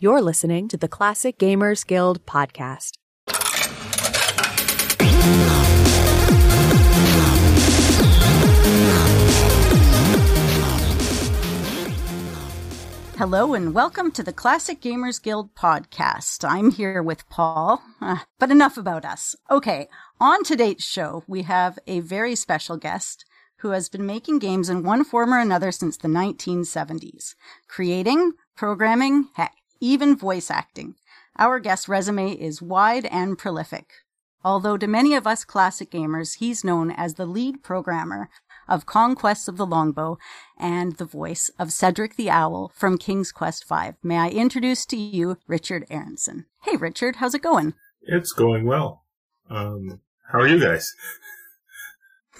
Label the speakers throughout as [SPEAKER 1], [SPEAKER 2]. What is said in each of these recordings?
[SPEAKER 1] You're listening to the Classic Gamers Guild podcast.
[SPEAKER 2] Hello and welcome to the Classic Gamers Guild podcast. I'm here with Paul, uh, but enough about us. Okay, on today's show, we have a very special guest who has been making games in one form or another since the 1970s, creating, programming, heck, even voice acting. Our guest's resume is wide and prolific. Although to many of us classic gamers, he's known as the lead programmer of Conquests of the Longbow and the voice of Cedric the Owl from King's Quest V. May I introduce to you Richard Aronson. Hey Richard, how's it going?
[SPEAKER 3] It's going well. Um, how are you guys?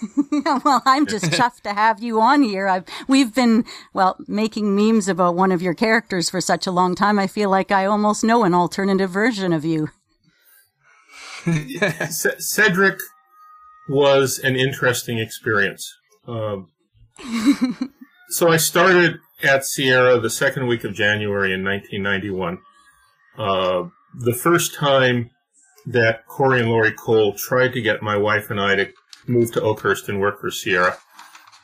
[SPEAKER 2] well, I'm just chuffed to have you on here. I've, we've been, well, making memes about one of your characters for such a long time. I feel like I almost know an alternative version of you.
[SPEAKER 3] yeah. C- Cedric was an interesting experience. Um, so I started at Sierra the second week of January in 1991. Uh, the first time that Corey and Lori Cole tried to get my wife and I to move to Oakhurst and work for Sierra,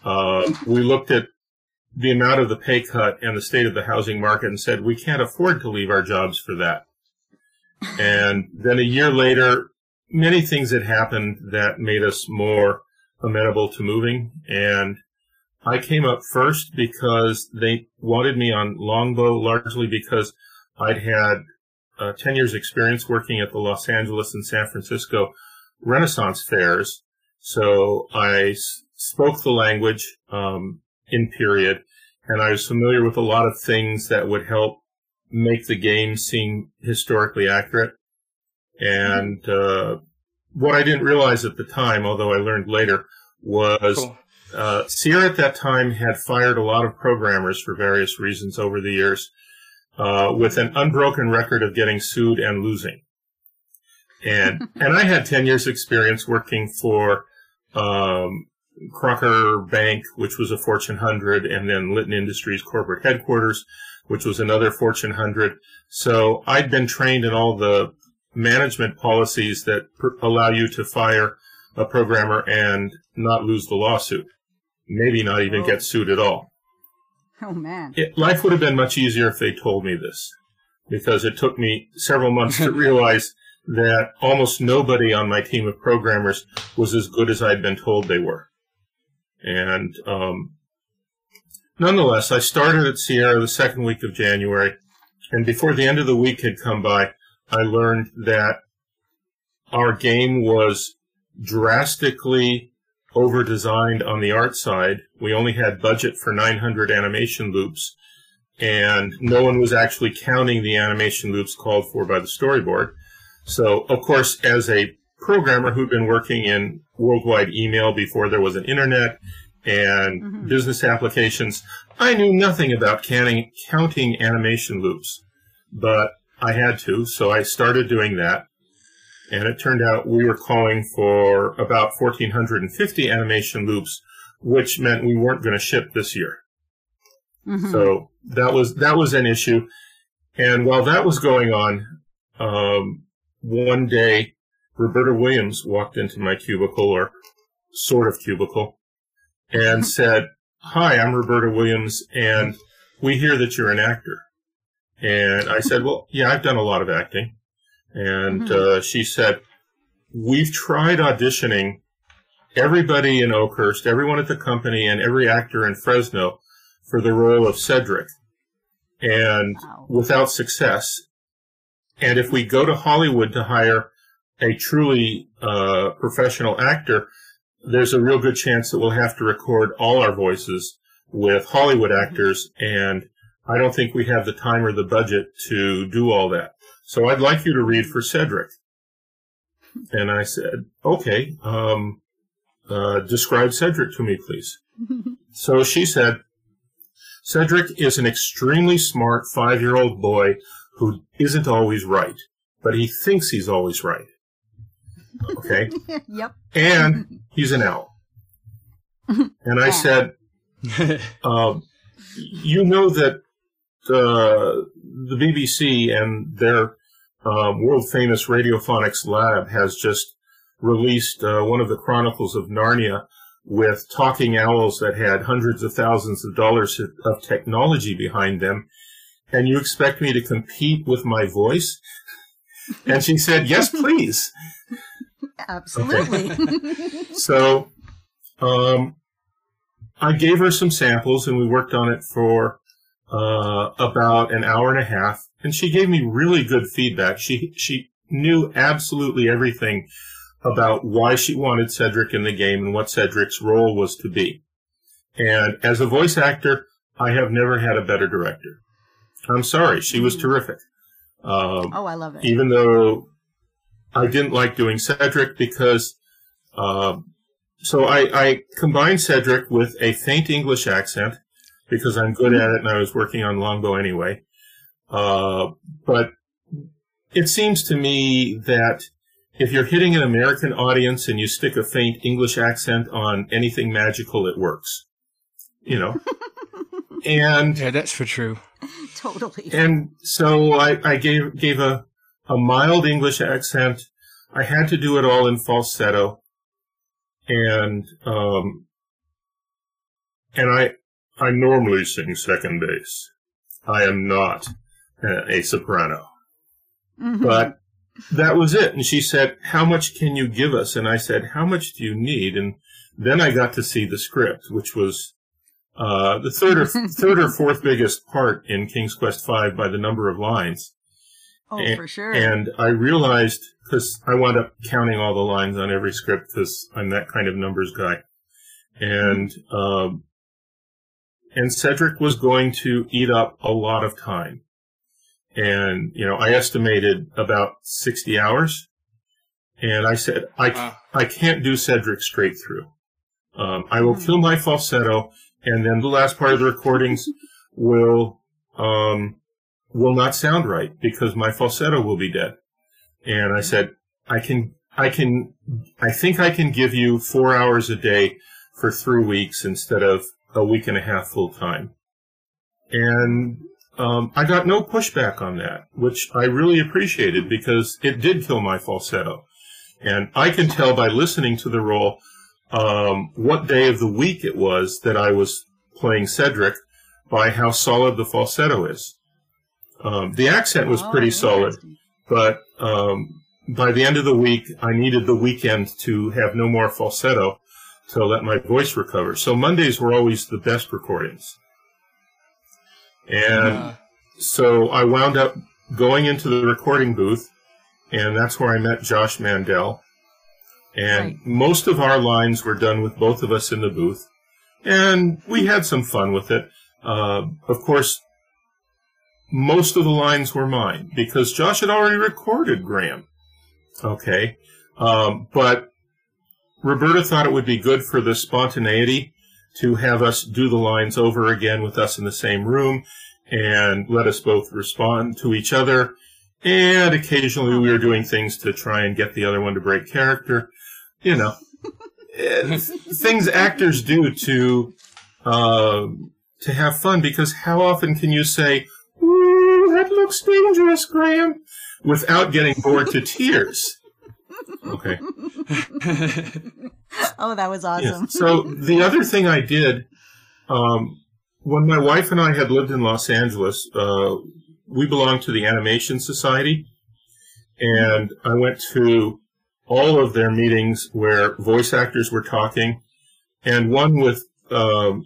[SPEAKER 3] uh, we looked at the amount of the pay cut and the state of the housing market and said, we can't afford to leave our jobs for that. And then a year later, many things had happened that made us more amenable to moving. And I came up first because they wanted me on Longbow largely because I'd had uh, 10 years experience working at the Los Angeles and San Francisco Renaissance fairs. So I s- spoke the language um, in period, and I was familiar with a lot of things that would help make the game seem historically accurate. And uh, what I didn't realize at the time, although I learned later, was
[SPEAKER 4] Cool.
[SPEAKER 3] uh, Sierra at that time had fired a lot of programmers for various reasons over the years, uh, with an unbroken record of getting sued and losing. And and I had ten years experience working for um, Crocker Bank, which was a Fortune 100, and then Litton Industries corporate headquarters, which was another Fortune 100. So I'd been trained in all the management policies that pr- allow you to fire a programmer and not lose the lawsuit. Maybe not even
[SPEAKER 2] Oh.
[SPEAKER 3] get sued at all.
[SPEAKER 2] Oh man.
[SPEAKER 3] It, life would have been much easier if they told me this, because it took me several months to realize that almost nobody on my team of programmers was as good as I'd been told they were. And um, nonetheless, I started at Sierra the second week of January, and before the end of the week had come by, I learned that our game was drastically over designed on the art side. We only had budget for 900 animation loops, and no one was actually counting the animation loops called for by the storyboard. So, of course, as a programmer who'd been working in worldwide email before there was an internet and
[SPEAKER 2] Mhm.
[SPEAKER 3] business applications, I knew nothing about canning, counting animation loops, but I had to, so I started doing that. And it turned out we were calling for about 1,450 animation loops, which meant we weren't going to ship this year.
[SPEAKER 2] Mhm.
[SPEAKER 3] So that was that was an issue. And while that was going on, um, one day Roberta Williams walked into my cubicle, or sort of cubicle, and said, "Hi, I'm Roberta Williams, and we hear that you're an actor." And I said, "Well, yeah, I've done a lot of acting." And uh, she said, "We've tried auditioning everybody in Oakhurst, everyone at the company, and every actor in Fresno." for the role of Cedric, and
[SPEAKER 2] Wow.
[SPEAKER 3] without success. And if we go to Hollywood to hire a truly uh, professional actor, there's a real good chance that we'll have to record all our voices with Hollywood actors, and I don't think we have the time or the budget to do all that. So I'd like you to read for Cedric. And I said, okay, um, uh, describe Cedric to me, please. So she said, Cedric is an extremely smart five year old boy who isn't always right, but he thinks he's always right. Okay?
[SPEAKER 2] yep.
[SPEAKER 3] and he's an owl. And I said, um, you know that uh, the BBC and their um, world famous radiophonics lab has just released uh, one of the Chronicles of Narnia with talking owls that had hundreds of thousands of dollars of technology behind them. And you expect me to compete with my voice? And she said, yes, please.
[SPEAKER 2] Absolutely.
[SPEAKER 3] Okay. so, um, I gave her some samples and we worked on it for, uh, about an hour and a half. And she gave me really good feedback. She, she knew absolutely everything about why she wanted Cedric in the game and what Cedric's role was to be. And as a voice actor, I have never had a better director. I'm sorry, she was mm-hmm. terrific.
[SPEAKER 2] Um, oh, I love it.
[SPEAKER 3] Even though I didn't like doing Cedric because, uh, so I, I combined Cedric with a faint English accent because I'm good at it and I was working on Longbow anyway. Uh, but it seems to me that if you're hitting an American audience and you stick a faint English accent on anything magical, it works. You know? and.
[SPEAKER 4] Yeah, that's for true.
[SPEAKER 2] totally.
[SPEAKER 3] And so I, I gave, gave a, a mild English accent. I had to do it all in falsetto. And, um, and I, I normally sing second bass. I am not a, a soprano. Mm-hmm. But that was it. And she said, How much can you give us? And I said, How much do you need? And then I got to see the script, which was uh, the third or third or fourth biggest part in King's Quest V by the number of lines.
[SPEAKER 2] Oh, and, for sure.
[SPEAKER 3] And I realized because I wound up counting all the lines on every script because I'm that kind of numbers guy, and um, and Cedric was going to eat up a lot of time. And, you know, I estimated about 60 hours. And I said, I, wow. I can't do Cedric straight through. Um, I will kill my falsetto, and then the last part of the recordings will, um, will not sound right because my falsetto will be dead. And I said, I can, I can, I think I can give you four hours a day for three weeks instead of a week and a half full time. And um, I got no pushback on that, which I really appreciated because it did kill my falsetto. And I can tell by listening to the role um, what day of the week it was that I was playing Cedric by how solid the falsetto is. Um, the accent was pretty oh, solid, but um, by the end of the week, I needed the weekend to have no more falsetto to let my voice recover. So Mondays were always the best recordings. And yeah. so I wound up going into the recording booth, and that's where I met Josh Mandel. And right. most of our lines were done with both of us in the booth, and we had some fun with it. Uh, of course, most of the lines were mine because Josh had already recorded Graham. Okay. Um, but Roberta thought it would be good for the spontaneity to have us do the lines over again with us in the same room and let us both respond to each other. And occasionally we were doing things to try and get the other one to break character. You know, things actors do to, uh, to have fun because how often can you say, Ooh, that looks dangerous, Graham, without getting bored to tears? Okay.
[SPEAKER 2] oh, that was awesome.
[SPEAKER 3] Yeah. So the other thing I did, um, when my wife and I had lived in Los Angeles, uh, we belonged to the Animation Society, and I went to all of their meetings where voice actors were talking, and one with um,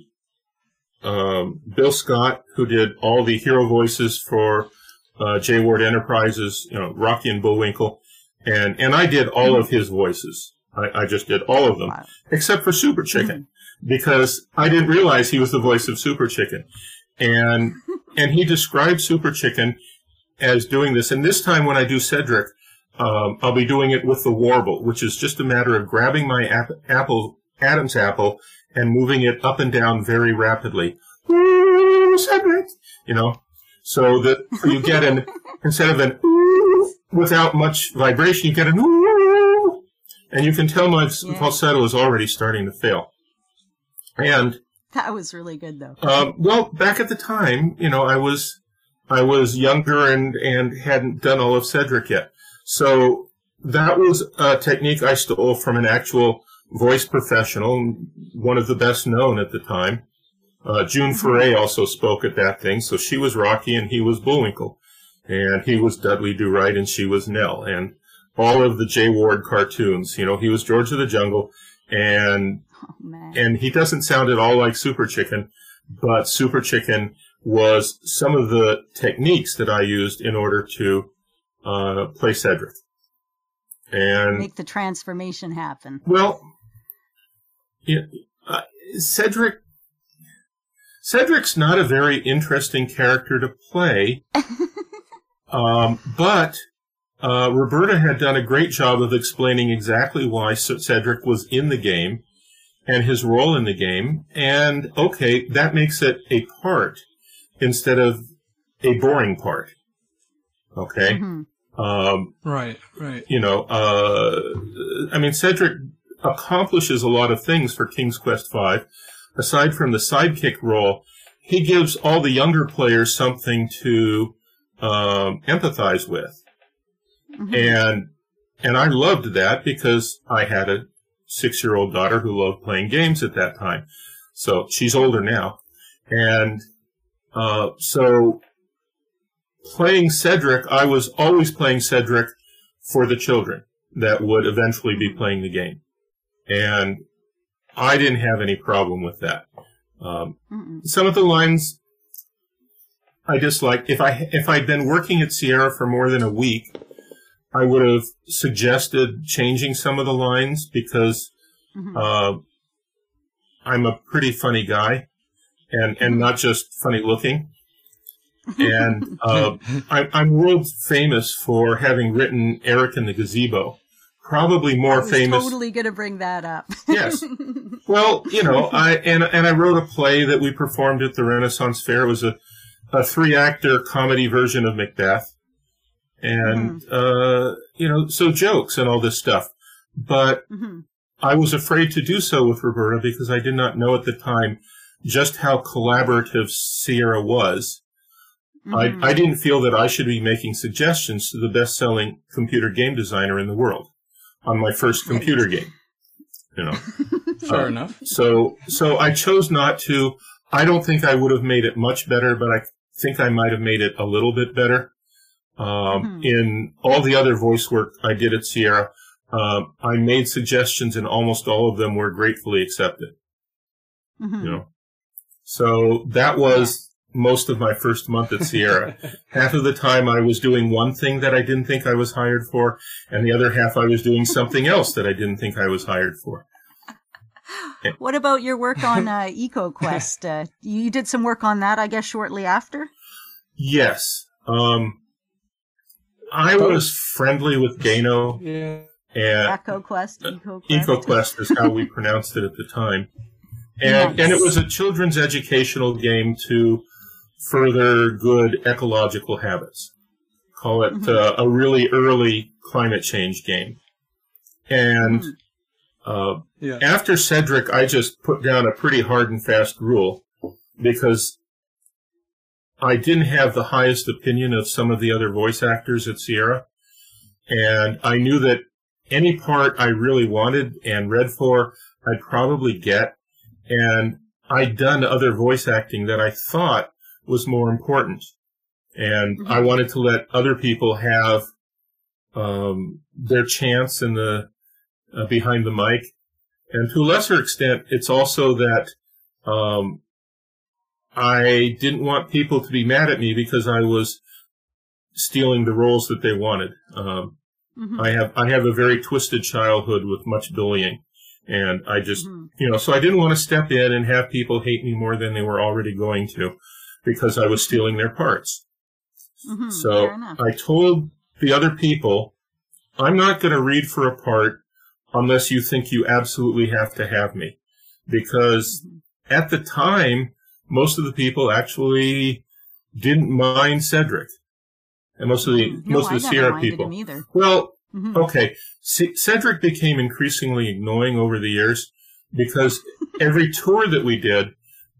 [SPEAKER 3] um, Bill Scott, who did all the hero voices for uh, Jay Ward Enterprises, you know, Rocky and Bullwinkle, and and I did all of his voices. I, I just did all of them, wow. except for Super Chicken, because I didn't realize he was the voice of Super Chicken, and and he described Super Chicken as doing this. And this time, when I do Cedric, um, I'll be doing it with the warble, which is just a matter of grabbing my ap- apple, Adam's apple, and moving it up and down very rapidly. Cedric, you know, so that you get an instead of an without much vibration, you get an ooh, and you can tell my yeah. falsetto is already starting to fail. And
[SPEAKER 2] that was really good, though.
[SPEAKER 3] Um, well, back at the time, you know, I was I was younger and, and hadn't done all of Cedric yet. So that was a technique I stole from an actual voice professional, one of the best known at the time. Uh, June
[SPEAKER 2] Mm-hmm.
[SPEAKER 3] Foray also spoke at that thing, so she was Rocky and he was Bullwinkle. And he was Dudley Do Right and she was Nell. And all of the Jay Ward cartoons, you know, he was George of the Jungle and
[SPEAKER 2] Oh,
[SPEAKER 3] and he doesn't sound at all like Super Chicken, but Super Chicken was some of the techniques that I used in order to uh, play Cedric. And
[SPEAKER 2] Make the transformation happen.
[SPEAKER 3] well, yeah, uh, Cedric. Cedric's not a very interesting character to play, um, but uh, Roberta had done a great job of explaining exactly why Cedric was in the game and his role in the game. And okay, that makes it a part instead of a boring part. Okay.
[SPEAKER 2] Mhm.
[SPEAKER 3] Um,
[SPEAKER 4] Right, right.
[SPEAKER 3] you know, uh, I mean, Cedric accomplishes a lot of things for King's Quest V. Aside from the sidekick role, he gives all the younger players something to um, empathize with,
[SPEAKER 2] Mhm.
[SPEAKER 3] and and I loved that because I had a six-year-old daughter who loved playing games at that time. So she's older now, and uh, so playing Cedric, I was always playing Cedric for the children that would eventually be playing the game. And I didn't have any problem with that. Um, some of the lines I disliked. If I if I'd been working at Sierra for more than a week, I would have suggested changing some of the lines because
[SPEAKER 2] Mhm.
[SPEAKER 3] uh, I'm a pretty funny guy, and and not just funny looking. And uh, I, I'm world famous for having written Eric in the Gazebo. Probably more famous.
[SPEAKER 2] totally going to bring that up.
[SPEAKER 3] Yes. Well, you know, I and and I wrote a play that we performed at the Renaissance Fair. It was a a three actor comedy version of Macbeth, and uh, you know, so jokes and all this stuff. But
[SPEAKER 2] Mhm.
[SPEAKER 3] I was afraid to do so with Roberta because I did not know at the time just how collaborative Sierra was. I, I didn't feel that I should be making suggestions to the best-selling computer game designer in the world on my first computer game. You know.
[SPEAKER 4] Fair
[SPEAKER 3] Uh,
[SPEAKER 4] enough.
[SPEAKER 3] So, so I chose not to. I don't think I would have made it much better, but I think I might have made it a little bit better. Um,
[SPEAKER 2] Mhm.
[SPEAKER 3] In all the other voice work I did at Sierra, um, I made suggestions, and almost all of them were gratefully accepted.
[SPEAKER 2] Mhm.
[SPEAKER 3] You know, so that was most of my first month at Sierra. half of the time I was doing one thing that I didn't think I was hired for, and the other half I was doing something else that I didn't think I was hired for.
[SPEAKER 2] What about your work on uh, EcoQuest? Uh, you did some work on that, I guess, shortly after.
[SPEAKER 3] Yes. Um, I
[SPEAKER 4] Both.
[SPEAKER 3] was friendly with Gano,
[SPEAKER 4] Yeah.
[SPEAKER 3] and
[SPEAKER 2] EcoQuest, EcoQuest.
[SPEAKER 3] EcoQuest is how we pronounced it at the time. And,
[SPEAKER 2] Nice.
[SPEAKER 3] and it was a children's educational game to further good ecological habits. Call it
[SPEAKER 2] Mhm.
[SPEAKER 3] uh, a really early climate change game. And
[SPEAKER 2] Mhm.
[SPEAKER 3] uh,
[SPEAKER 4] Yeah.
[SPEAKER 3] after Cedric, I just put down a pretty hard and fast rule because I didn't have the highest opinion of some of the other voice actors at Sierra. And I knew that any part I really wanted and read for, I'd probably get. And I'd done other voice acting that I thought was more important. And I
[SPEAKER 2] Mhm.
[SPEAKER 3] wanted to let other people have um, their chance in the uh, behind the mic. And to a lesser extent, it's also that um, I didn't want people to be mad at me because I was stealing the roles that they wanted. Um,
[SPEAKER 2] Mhm.
[SPEAKER 3] I have I have a very twisted childhood with much bullying, and I just
[SPEAKER 2] Mhm.
[SPEAKER 3] you know so I didn't want to step in and have people hate me more than they were already going to because I was stealing their parts.
[SPEAKER 2] Mhm.
[SPEAKER 3] So I told the other people, I'm not going to read for a part unless you think you absolutely have to have me. Because
[SPEAKER 2] Mhm.
[SPEAKER 3] at the time, most of the people actually didn't mind Cedric. And most of the,
[SPEAKER 2] Mhm. No,
[SPEAKER 3] most of the Sierra people.
[SPEAKER 2] either.
[SPEAKER 3] Well,
[SPEAKER 2] Mhm.
[SPEAKER 3] okay. C- Cedric became increasingly annoying over the years because every tour that we did,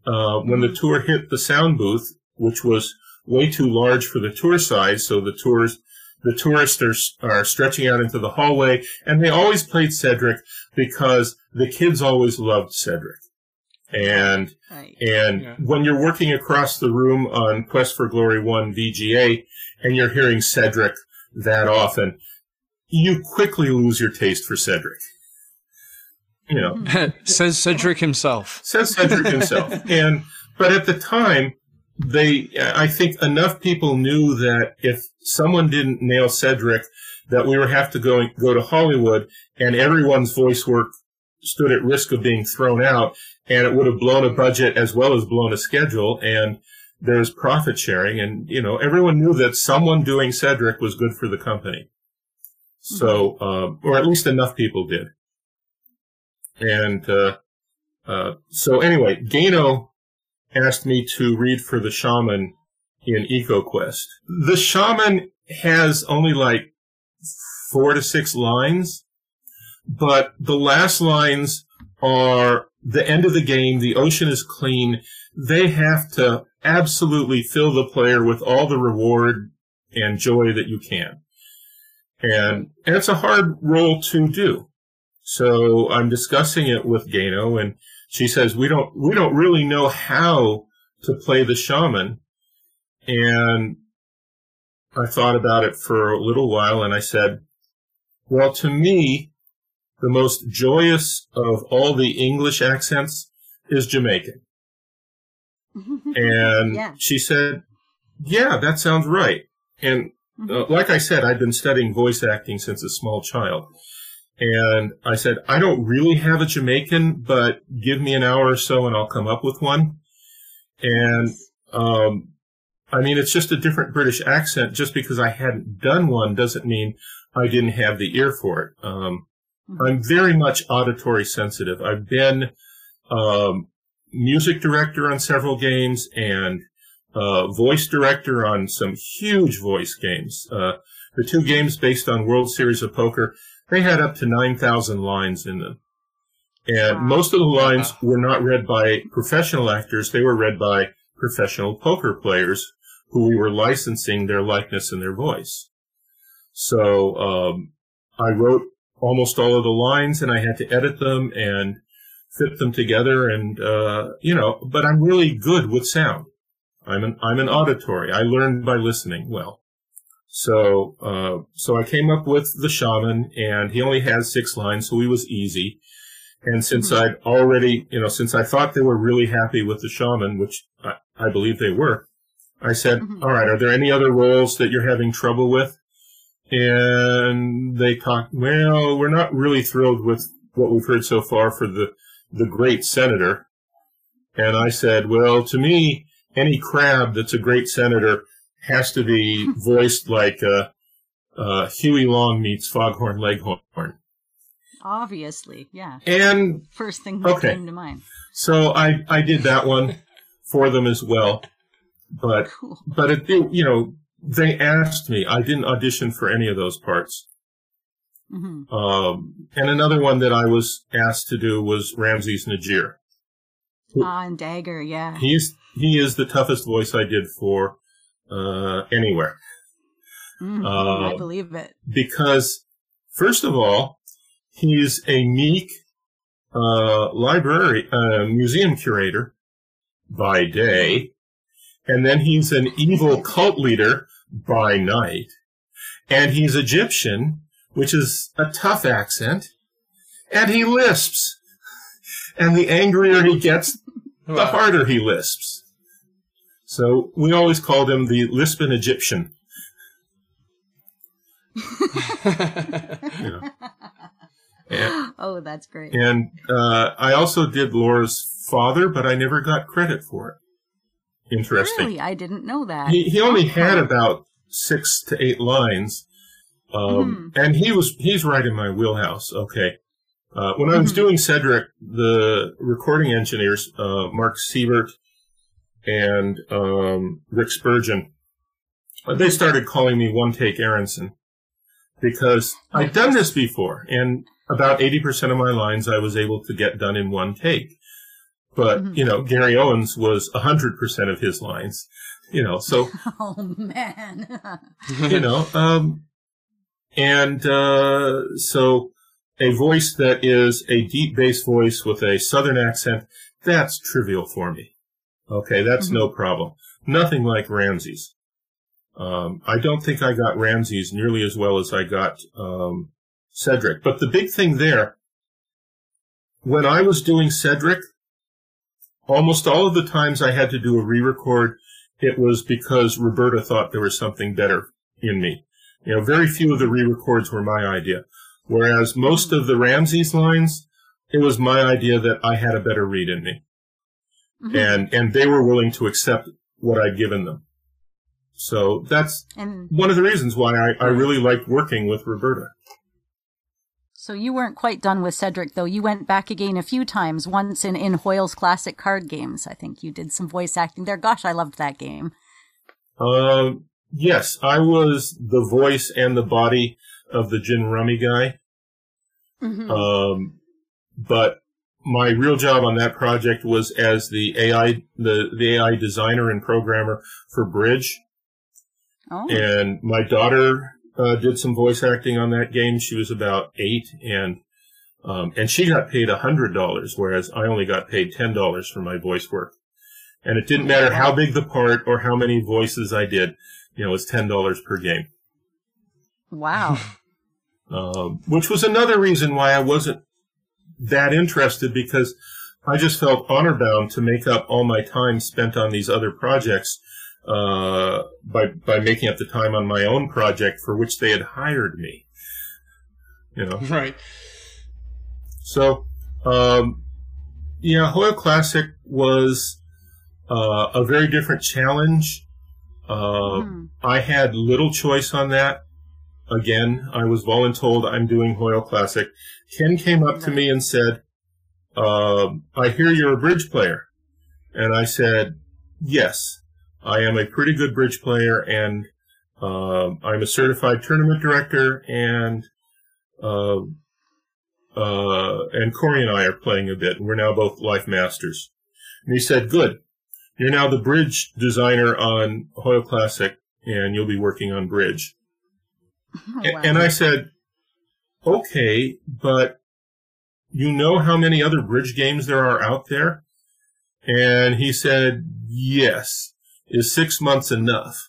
[SPEAKER 3] uh, when the tour hit the sound booth, which was way too large for the tour size, so the tours the tourists are, are stretching out into the hallway, and they always played Cedric because the kids always loved Cedric. And
[SPEAKER 2] Right.
[SPEAKER 3] and
[SPEAKER 4] Yeah.
[SPEAKER 3] when you're working across the room on Quest for Glory 1 VGA and you're hearing Cedric that often, you quickly lose your taste for Cedric. You know,
[SPEAKER 4] Says Cedric himself.
[SPEAKER 3] says Cedric himself. And but at the time, they I think enough people knew that if someone didn't nail Cedric, that we would have to go go to Hollywood, and everyone's voice work stood at risk of being thrown out, and it would have blown a budget as well as blown a schedule, and there's profit sharing, and you know everyone knew that someone doing Cedric was good for the company. So, um, or at least enough people did. And uh, uh, so anyway, Gano asked me to read for the shaman in EcoQuest. The shaman has only like four to six lines, but the last lines are the end of the game. The ocean is clean. They have to absolutely fill the player with all the reward and joy that you can. And, and it's a hard role to do. So I'm discussing it with Gano and she says, we don't, we don't really know how to play the shaman. And I thought about it for a little while and I said, well, to me, the most joyous of all the English accents is Jamaican. And
[SPEAKER 2] Yeah.
[SPEAKER 3] she said, yeah, that sounds right. And uh, like I said, I've been studying voice acting since a small child. And I said, I don't really have a Jamaican, but give me an hour or so and I'll come up with one. And, um, I mean, it's just a different British accent. Just because I hadn't done one doesn't mean I didn't have the ear for it. Um, I'm very much auditory sensitive. I've been, um, music director on several games and, uh, voice director on some huge voice games. Uh, the two games based on World Series of Poker, they had up to 9,000 lines in them. And
[SPEAKER 2] Wow.
[SPEAKER 3] most of the lines were not read by professional actors. They were read by professional poker players who we were licensing their likeness and their voice. So, um, I wrote almost all of the lines and I had to edit them and fit them together and, uh, you know, but I'm really good with sound. I'm an, I'm an auditory. I learned by listening well. So, uh, so I came up with the shaman and he only has six lines, so he was easy. And since I'd already, you know, since I thought they were really happy with the shaman, which I, I believe they were, I said,
[SPEAKER 2] Mhm.
[SPEAKER 3] all right, are there any other roles that you're having trouble with? And they talked, well, we're not really thrilled with what we've heard so far for the, the great senator. And I said, well, to me, any crab that's a great senator has to be voiced like, uh, uh, Huey Long meets Foghorn Leghorn.
[SPEAKER 2] Obviously, yeah.
[SPEAKER 3] And
[SPEAKER 2] First thing that
[SPEAKER 3] Okay.
[SPEAKER 2] came to mind.
[SPEAKER 3] so I, I did that one for them as well. But,
[SPEAKER 2] Cool.
[SPEAKER 3] but it, it- you know, they asked me. I didn't audition for any of those parts.
[SPEAKER 2] hmm
[SPEAKER 3] Um, and another one that I was asked to do was Rameses Najeer.
[SPEAKER 2] Ah, and Dagger, yeah.
[SPEAKER 3] He's, he is the toughest voice I did for, uh, anywhere.
[SPEAKER 2] Mhm.
[SPEAKER 3] uh,
[SPEAKER 2] I believe it.
[SPEAKER 3] because first of all, he's a meek uh, library uh, museum curator by day, and then he's an evil cult leader by night, and he's Egyptian, which is a tough accent, and he lisps, and the angrier he gets, the
[SPEAKER 4] Wow.
[SPEAKER 3] harder he lisps. So we always called him the Lisping Egyptian. And,
[SPEAKER 2] Oh, that's great.
[SPEAKER 3] and uh, I also did Laura's father, but I never got credit for it. Interesting.
[SPEAKER 2] Really? I didn't know that.
[SPEAKER 3] He, he only had about six to eight lines, um, and he was he's right in my wheelhouse. Okay. Uh, when I was
[SPEAKER 2] Mhm.
[SPEAKER 3] doing Cedric, the recording engineers, uh, Mark Seibert and um, Rick Spurgeon, they started calling me One Take Aronson because I'd done this before, and about 80% of my lines I was able to get done in one take. But,
[SPEAKER 2] Mhm.
[SPEAKER 3] you know, Gary Owens was 100% of his lines. You know, so
[SPEAKER 2] Oh man.
[SPEAKER 3] you know, um, and uh, so a voice that is a deep bass voice with a southern accent, that's trivial for me. Okay, that's no problem. Nothing like Rameses. Um, I don't think I got Rameses nearly as well as I got um, Cedric. But the big thing there, when I was doing Cedric, almost all of the times I had to do a re-record, it was because Roberta thought there was something better in me. You know, very few of the re-records were my idea. Whereas most of the Rameses lines, it was my idea that I had a better read in me. And, and they were willing to accept what I'd given them. So that's
[SPEAKER 2] and
[SPEAKER 3] one of the reasons why I, I really liked working with Roberta.
[SPEAKER 2] so you weren't quite done with Cedric though. You went back again a few times, once in, in Hoyle's classic card games. I think you did some voice acting there. Gosh, I loved that game.
[SPEAKER 3] Um, yes, I was the voice and the body of the gin rummy guy.
[SPEAKER 2] Mhm.
[SPEAKER 3] Um, but my real job on that project was as the AI, the, the AI designer and programmer for Bridge.
[SPEAKER 2] oh.
[SPEAKER 3] And my daughter uh, did some voice acting on that game. She was about eight, and um, and she got paid a hundred dollars, whereas I only got paid ten dollars for my voice work. And it didn't matter how big the part or how many voices I did. You know, it was ten dollars per game.
[SPEAKER 2] Wow.
[SPEAKER 3] um, which was another reason why I wasn't that interested because I just felt honor bound to make up all my time spent on these other projects uh, by by making up the time on my own project for which they had hired me. You know,
[SPEAKER 4] Right.
[SPEAKER 3] so um, yeah, Hoyle Classic was uh, a very different challenge. Uh,
[SPEAKER 2] Hmm.
[SPEAKER 3] I had little choice on that. Again, I was voluntold I'm doing Hoyle Classic. Ken came up to me and said, um, I hear you're a bridge player. And I said, yes, I am a pretty good bridge player and um I'm a certified tournament director and uh, uh, and Corey and I are playing a bit. and We're now both life masters. And he said, good. You're now the bridge designer on Hoyle Classic and you'll be working on bridge.
[SPEAKER 2] Oh, wow.
[SPEAKER 3] And I said, okay, but you know how many other bridge games there are out there? And he said, yes. Is six months enough?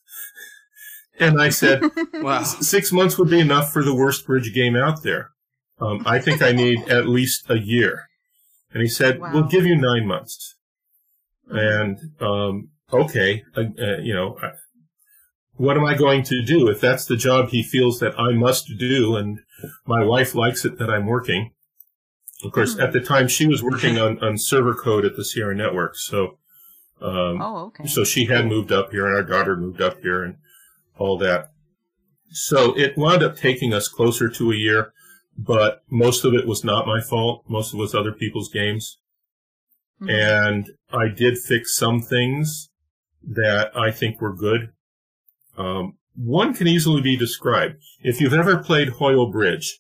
[SPEAKER 3] And I said,
[SPEAKER 4] Wow.
[SPEAKER 3] six months would be enough for the worst bridge game out there. Um, I think I need at least a year. And he said,
[SPEAKER 2] Wow.
[SPEAKER 3] we'll give you nine months. And, um, okay, uh, uh, you know, I- what am I going to do if that's the job he feels that I must do and my wife likes it that I'm working? Of course, at the time she was working on, on server code at the Sierra Network. So, um,
[SPEAKER 2] oh, okay.
[SPEAKER 3] so she had moved up here and our daughter moved up here and all that. So it wound up taking us closer to a year, but most of it was not my fault. Most of it was other people's games.
[SPEAKER 2] Mhm.
[SPEAKER 3] And I did fix some things that I think were good. Um, one can easily be described. If you've ever played Hoyle Bridge,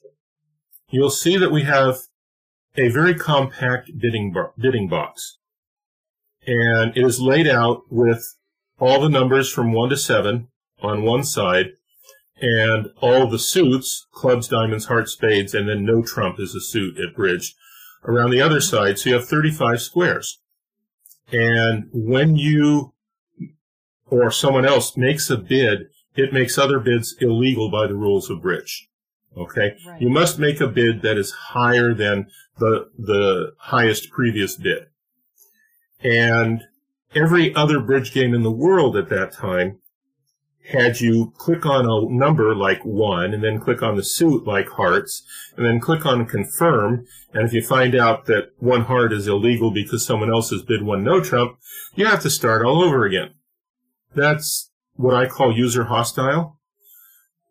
[SPEAKER 3] you'll see that we have a very compact bidding, bo- bidding box. And it is laid out with all the numbers from 1 to 7 on one side, and all the suits, clubs, diamonds, hearts, spades, and then no trump is a suit at bridge, around the other side. So you have 35 squares. And when you or someone else makes a bid, it makes other bids illegal by the rules of bridge. Okay?
[SPEAKER 2] Right.
[SPEAKER 3] You must make a bid that is higher than the, the highest previous bid. And every other bridge game in the world at that time had you click on a number like one and then click on the suit like hearts and then click on confirm. And if you find out that one heart is illegal because someone else has bid one no trump, you have to start all over again. That's what I call user hostile.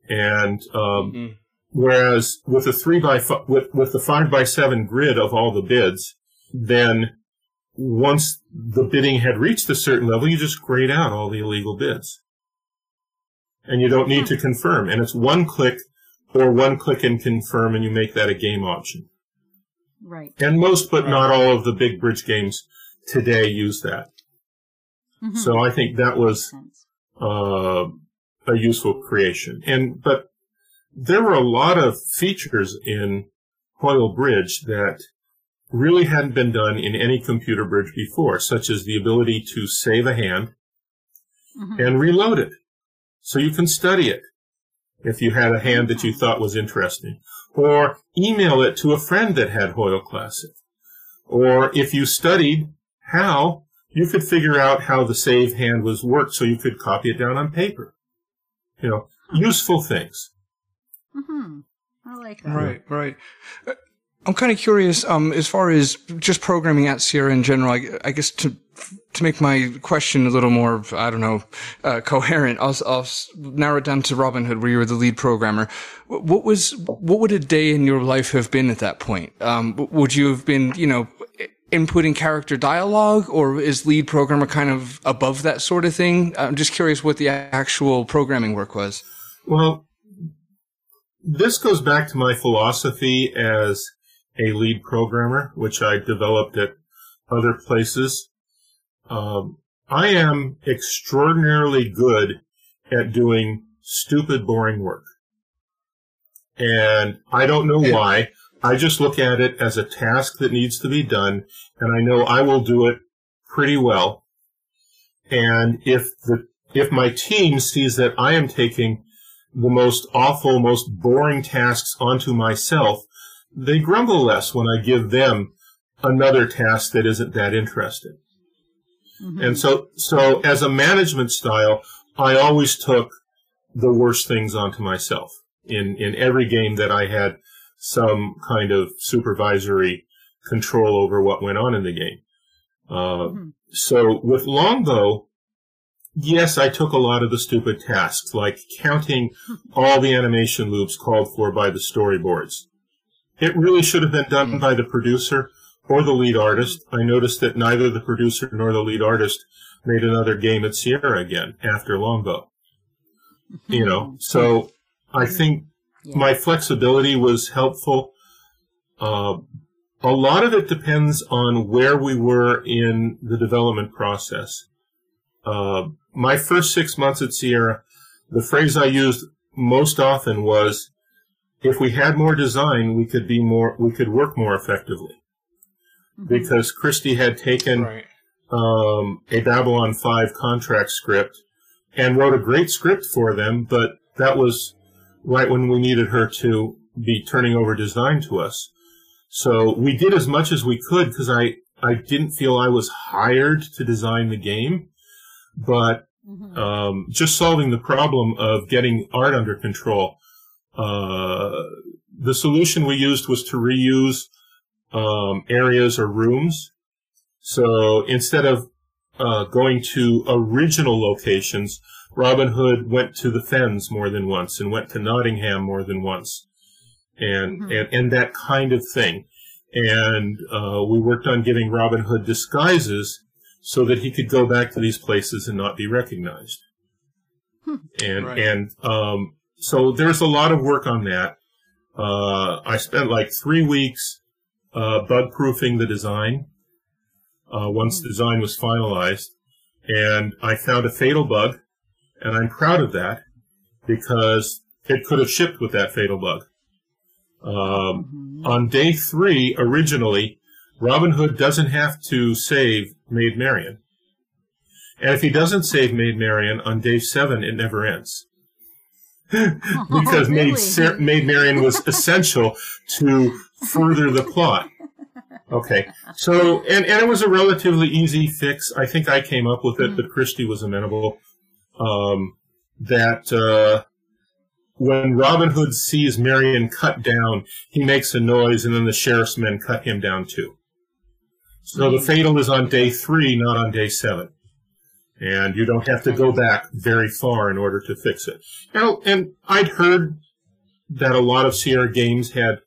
[SPEAKER 3] And, um,
[SPEAKER 4] Mhm.
[SPEAKER 3] Whereas with a three by fi- with with the five by seven grid of all the bids, then once the bidding had reached a certain level, you just grayed out all the illegal bids, and you don't need to confirm. And it's one click or one click and confirm, and you make that a game option.
[SPEAKER 2] Right.
[SPEAKER 3] And most, but not all, of the big bridge games today use that.
[SPEAKER 2] Mhm.
[SPEAKER 3] So I think that was uh, a useful creation. And but there were a lot of features in Hoyle Bridge that really hadn't been done in any computer bridge before, such as the ability to save a hand
[SPEAKER 2] Mhm.
[SPEAKER 3] and reload it. So you can study it if you had a hand that you thought was interesting. Or email it to a friend that had Hoyle Classic. Or if you studied how, you could figure out how the save hand was worked so you could copy it down on paper. You know, useful things.
[SPEAKER 2] Mm-hmm. I like that.
[SPEAKER 4] Right, right. Uh, I'm kind of curious, um, as far as just programming at Sierra in general. I, I guess to to make my question a little more, I don't know, uh, coherent, I'll, I'll narrow it down to Robin Hood, where you were the lead programmer. What was what would a day in your life have been at that point? Um, would you have been, you know, i- inputting character dialogue, or is lead programmer kind of above that sort of thing? I'm just curious what the actual programming work was.
[SPEAKER 3] Well, this goes back to my philosophy as a lead programmer, which I developed at other places. Um, I am extraordinarily good at doing stupid, boring work. And I don't know why. I just look at it as a task that needs to be done, and I know I will do it pretty well. And if the if my team sees that I am taking the most awful, most boring tasks onto myself, they grumble less when I give them another task that isn't that interesting.
[SPEAKER 2] Mhm.
[SPEAKER 3] And so, so as a management style, I always took the worst things onto myself in, in every game that I had some kind of supervisory control over what went on in the game. Uh,
[SPEAKER 2] Mhm.
[SPEAKER 3] so with Longbow, yes, I took a lot of the stupid tasks, like counting all the animation loops called for by the storyboards. It really should have been done
[SPEAKER 4] Hmm.
[SPEAKER 3] by the producer or the lead artist. I noticed that neither the producer nor the lead artist made another game at Sierra again after Longbow. You know, so I think
[SPEAKER 2] Yeah.
[SPEAKER 3] my flexibility was helpful. Uh, a lot of it depends on where we were in the development process. Uh, my first six months at Sierra, the phrase I used most often was, if we had more design, we could be more, we could work more effectively.
[SPEAKER 2] Mhm.
[SPEAKER 3] Because Christy had taken
[SPEAKER 4] Right.
[SPEAKER 3] um, a Babylon 5 contract script and wrote a great script for them, but that was right when we needed her to be turning over design to us. So we did as much as we could because I, I didn't feel I was hired to design the game, but
[SPEAKER 2] Mhm.
[SPEAKER 3] um, just solving the problem of getting art under control. Uh, the solution we used was to reuse um, areas or rooms. So instead of uh, going to original locations, Robin Hood went to the Fens more than once and went to Nottingham more than once, and
[SPEAKER 2] Mhm.
[SPEAKER 3] and, and that kind of thing. And uh, we worked on giving Robin Hood disguises so that he could go back to these places and not be recognized.
[SPEAKER 2] Hmm.
[SPEAKER 3] And
[SPEAKER 4] Right.
[SPEAKER 3] and um, so there's a lot of work on that. Uh, I spent like three weeks uh, bug proofing the design uh, once the design was finalized, and I found a fatal bug, and I'm proud of that because it could have shipped with that fatal bug. Um,
[SPEAKER 2] Mhm.
[SPEAKER 3] on day three, originally, Robin Hood doesn't have to save Maid Marian. And if he doesn't save Maid Marian on day seven, it never ends. because
[SPEAKER 2] Oh,
[SPEAKER 3] Maid,
[SPEAKER 2] really?
[SPEAKER 3] Ser- Maid Marian was essential to further the plot. Okay, so and and it was a relatively easy fix. I think I came up with it, but Christy was amenable. Um, that uh, when Robin Hood sees Marian cut down, he makes a noise, and then the sheriff's men cut him down too. So the fatal is on day three, not on day seven, and you don't have to go back very far in order to fix it. And, and I'd heard that a lot of Sierra games had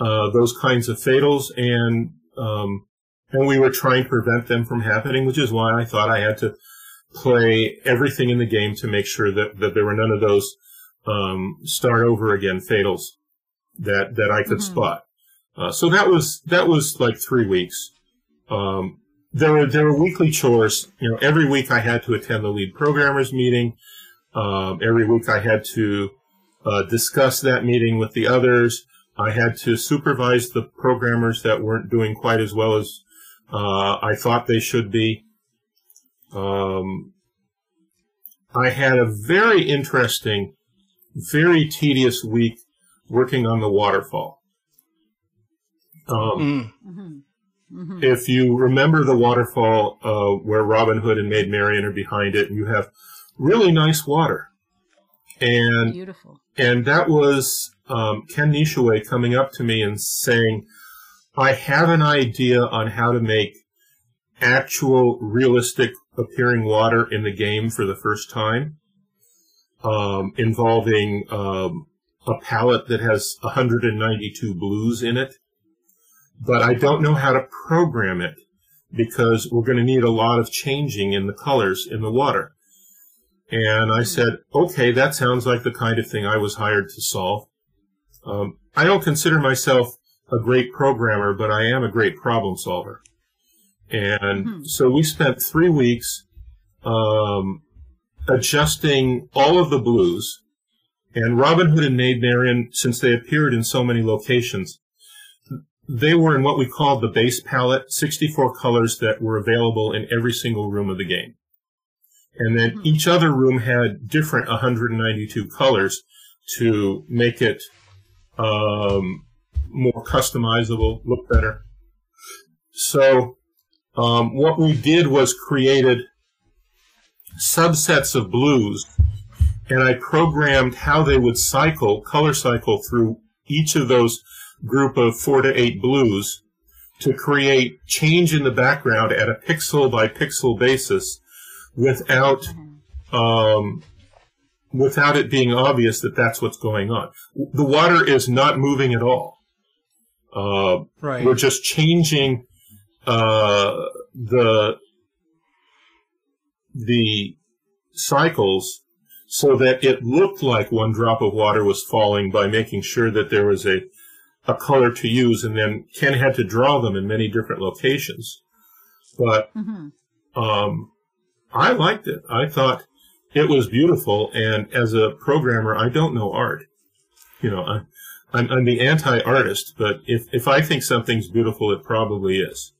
[SPEAKER 3] uh, those kinds of fatals, and um, and we were trying to prevent them from happening, which is why I thought I had to play everything in the game to make sure that, that there were none of those um, start over again fatals that that I could
[SPEAKER 2] Mhm.
[SPEAKER 3] spot. Uh, so that was that was like three weeks. Um, there were there were weekly chores. You know, every week I had to attend the lead programmers meeting. Um, every week I had to uh, discuss that meeting with the others. I had to supervise the programmers that weren't doing quite as well as uh, I thought they should be. Um, I had a very interesting, very tedious week working on the waterfall. Um,
[SPEAKER 4] Mm.
[SPEAKER 2] Mhm. Mhm.
[SPEAKER 3] if you remember the waterfall uh, where Robin Hood and Maid Marian are behind it, you have really nice water, and
[SPEAKER 2] Beautiful.
[SPEAKER 3] and that was um, Kenn Nishiuye coming up to me and saying, "I have an idea on how to make actual, realistic appearing water in the game for the first time, um, involving um, a palette that has 192 blues in it." but I don't know how to program it because we're going to need a lot of changing in the colors in the water. And I said, okay, that sounds like the kind of thing I was hired to solve. Um, I don't consider myself a great programmer, but I am a great problem solver. And
[SPEAKER 2] Mhm.
[SPEAKER 3] so we spent three weeks um, adjusting all of the blues. And Robin Hood and Maid Marian, since they appeared in so many locations, they were in what we called the base palette, 64 colors that were available in every single room of the game. And then
[SPEAKER 2] Hmm.
[SPEAKER 3] each other room had different 192 colors to make it um, more customizable, look better. So um, what we did was created subsets of blues, and I programmed how they would cycle, color cycle through each of those group of four to eight blues to create change in the background at a pixel by pixel basis without
[SPEAKER 2] Mhm.
[SPEAKER 3] um, without it being obvious that that's what's going on. The water is not moving at all. Uh,
[SPEAKER 4] Right.
[SPEAKER 3] we're just changing uh, the the cycles so that it looked like one drop of water was falling by making sure that there was a a color to use, and then Ken had to draw them in many different locations. But
[SPEAKER 2] Mhm.
[SPEAKER 3] um, I liked it. I thought it was beautiful, and as a programmer, I don't know art. You know, I, I'm, I'm the anti-artist, but if, if I think something's beautiful, it probably is.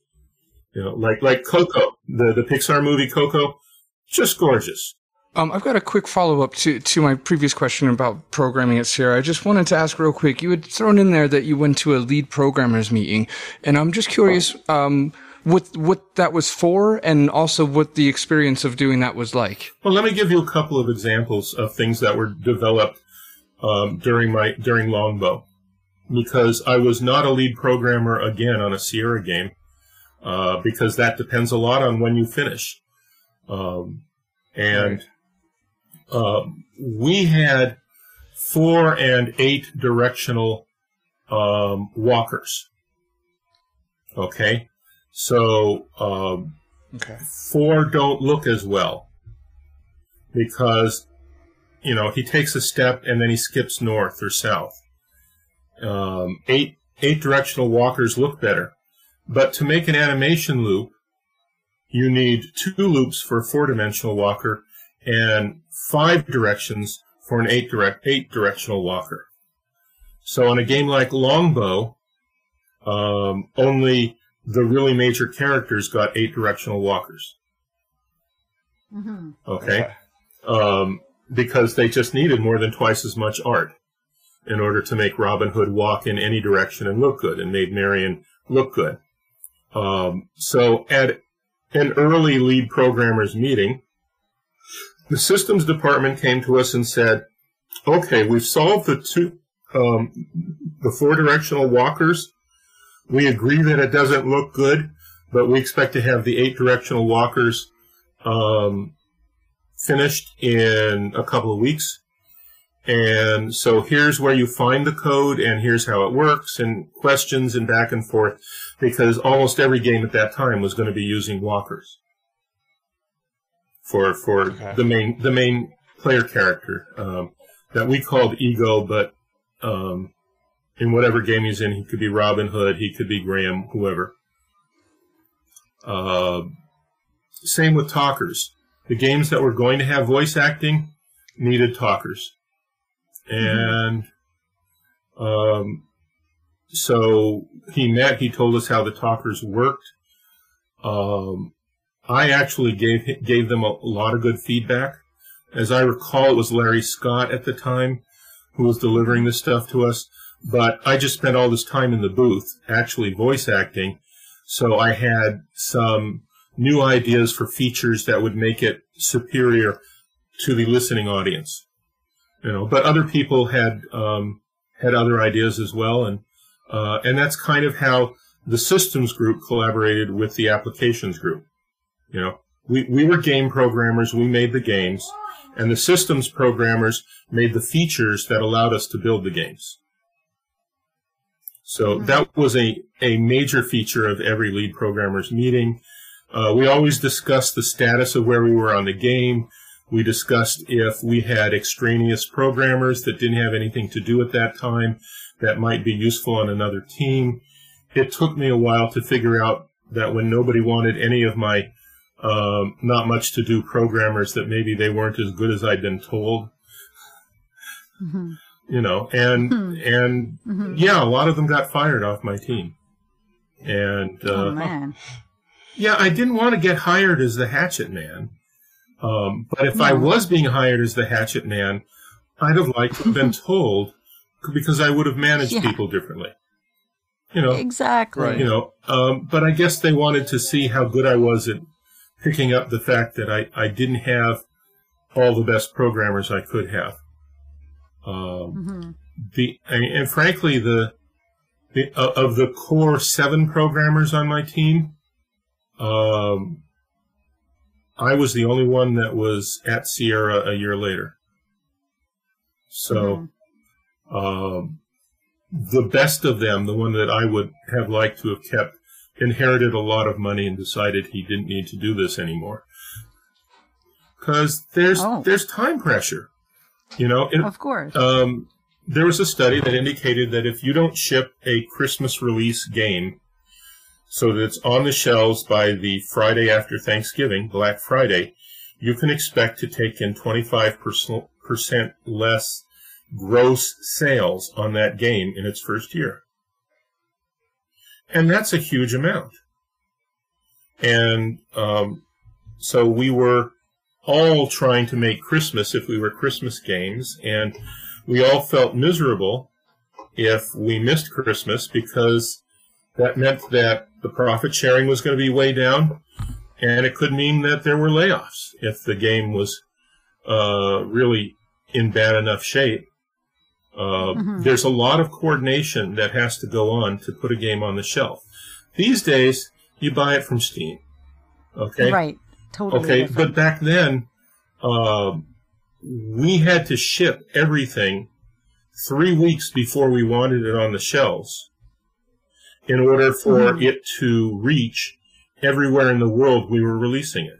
[SPEAKER 3] You know, like like Coco, the the Pixar movie Coco, just gorgeous.
[SPEAKER 4] Um, I've got a quick follow up to, to my previous question about programming at Sierra. I just wanted to ask real quick. You had thrown in there that you went to a lead programmers meeting, and I'm just curious um, what what that was for, and also what the experience of doing that was like.
[SPEAKER 3] Well, let me give you a couple of examples of things that were developed um, during my during Longbow, because I was not a lead programmer again on a Sierra game, uh, because that depends a lot on when you finish, um, and um, we had four and eight directional um, walkers. Okay, so um,
[SPEAKER 4] Okay.
[SPEAKER 3] four don't look as well because you know he takes a step and then he skips north or south. Um, eight eight directional walkers look better, but to make an animation loop, you need two loops for a four dimensional walker and five directions for an eight direct eight directional walker. So in a game like Longbow, um, only the really major characters got eight directional walkers.
[SPEAKER 2] Mhm.
[SPEAKER 3] Okay. Um, because they just needed more than twice as much art in order to make Robin Hood walk in any direction and look good and Maid Marian look good. Um, so at an early lead programmers meeting, the systems department came to us and said, okay, we've solved the two, um, the four directional walkers. We agree that it doesn't look good, but we expect to have the eight directional walkers um, finished in a couple of weeks. And so here's where you find the code and here's how it works and questions and back and forth because almost every game at that time was going to be using walkers for, for
[SPEAKER 4] Okay.
[SPEAKER 3] the main, the main player character, um, that we called Ego, but, um, in whatever game he's in, he could be Robin Hood, he could be Graham, whoever. Uh, same with talkers. The games that were going to have voice acting needed talkers. And um, so he met, he told us how the talkers worked. Um, I actually gave gave them a lot of good feedback. As I recall, it was Larry Scott at the time who was delivering this stuff to us. But I just spent all this time in the booth actually voice acting, so I had some new ideas for features that would make it superior to the listening audience. You know, but other people had um, had other ideas as well, and uh, and that's kind of how the systems group collaborated with the applications group. You know, we, we were game programmers, we made the games, and the systems programmers made the features that allowed us to build the games. So mm-hmm. that was a, a major feature of every lead programmers meeting. Uh, we always discussed the status of where we were on the game. We discussed if we had extraneous programmers that didn't have anything to do at that time that might be useful on another team. It took me a while to figure out that when nobody wanted any of my um, not much to do programmers that maybe they weren't as good as I'd been told. Mm-hmm. You know, and mm-hmm. and mm-hmm. yeah, a lot of them got fired off my team. And uh,
[SPEAKER 2] oh, man.
[SPEAKER 3] yeah, I didn't want to get hired as the hatchet man. Um, but if. I was being hired as the hatchet man, I'd have liked to have been told because I would have managed yeah. people differently. You know,
[SPEAKER 2] exactly.
[SPEAKER 3] You know, um, but I guess they wanted to see how good I was at picking up the fact that I, I didn't have all the best programmers I could have. Um, mm-hmm. The and frankly, the, the uh, of the core seven programmers on my team, um, I was the only one that was at Sierra a year later. So, mm-hmm. um, the best of them, the one that I would have liked to have kept, inherited a lot of money and decided he didn't need to do this anymore. Because there's oh. there's time pressure, you know.
[SPEAKER 2] It, of course.
[SPEAKER 3] Um, there was a study that indicated that if you don't ship a Christmas release game so that it's on the shelves by the Friday after Thanksgiving, Black Friday, you can expect to take in 25% less gross sales on that game in its first year. And that's a huge amount. And um, so we were all trying to make Christmas if we were Christmas games, and we all felt miserable if we missed Christmas because that meant that the profit sharing was going to be way down, and it could mean that there were layoffs if the game was uh, really in bad enough shape. Uh, mm-hmm. There's a lot of coordination that has to go on to put a game on the shelf. These days, you buy it from Steam. Okay.
[SPEAKER 2] Right. Totally.
[SPEAKER 3] Okay, different. but back then, uh, we had to ship everything three weeks before we wanted it on the shelves in order for mm-hmm. it to reach everywhere in the world we were releasing it.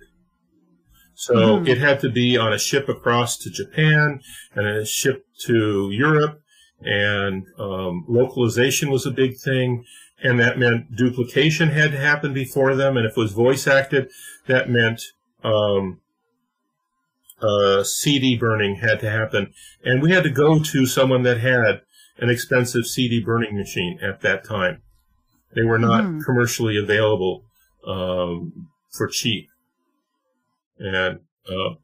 [SPEAKER 3] So mm-hmm. it had to be on a ship across to Japan and a ship to Europe, and um, localization was a big thing, and that meant duplication had to happen before them, and if it was voice acted, that meant um, uh, CD burning had to happen, and we had to go to someone that had an expensive CD burning machine at that time. They were not mm-hmm. commercially available um, for cheap. And uh,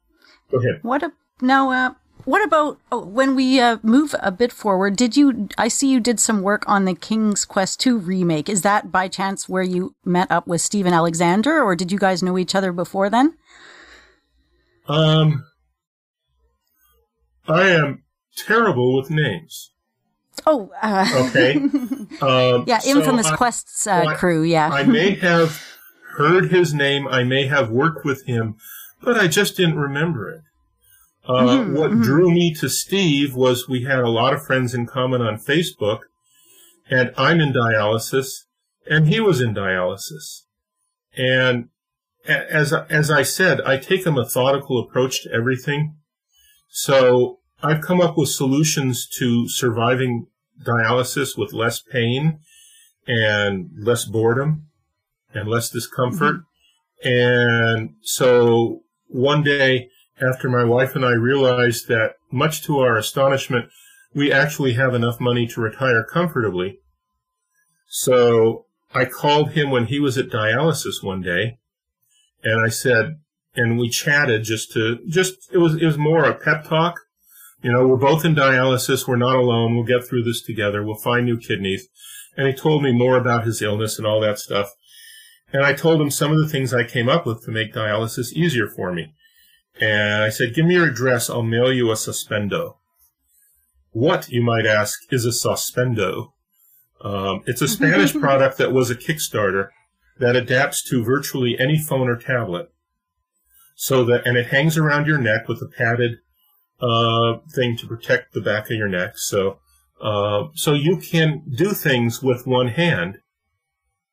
[SPEAKER 3] go ahead.
[SPEAKER 2] What a, now? Uh, what about oh, when we uh, move a bit forward? Did you? I see you did some work on the King's Quest II remake. Is that by chance where you met up with Stephen Alexander, or did you guys know each other before then?
[SPEAKER 3] Um, I am terrible with names.
[SPEAKER 2] Oh,
[SPEAKER 3] uh, okay.
[SPEAKER 2] Um, yeah, infamous so Quests uh, well, crew. Yeah,
[SPEAKER 3] I may have heard his name. I may have worked with him, but I just didn't remember it. Uh, mm-hmm, what mm-hmm. drew me to Steve was we had a lot of friends in common on Facebook, and I'm in dialysis, and he was in dialysis. And as, as I said, I take a methodical approach to everything. So I've come up with solutions to surviving dialysis with less pain and less boredom and less discomfort. And so one day after my wife and I realized that much to our astonishment, we actually have enough money to retire comfortably. So I called him when he was at dialysis one day and I said, and we chatted just to, just, it was, it was more a pep talk. You know, we're both in dialysis. We're not alone. We'll get through this together. We'll find new kidneys. And he told me more about his illness and all that stuff. And I told him some of the things I came up with to make dialysis easier for me. And I said, give me your address. I'll mail you a suspendo. What, you might ask, is a suspendo? Um, it's a Spanish product that was a Kickstarter that adapts to virtually any phone or tablet. So that, and it hangs around your neck with a padded, uh, thing to protect the back of your neck. So, uh, so you can do things with one hand,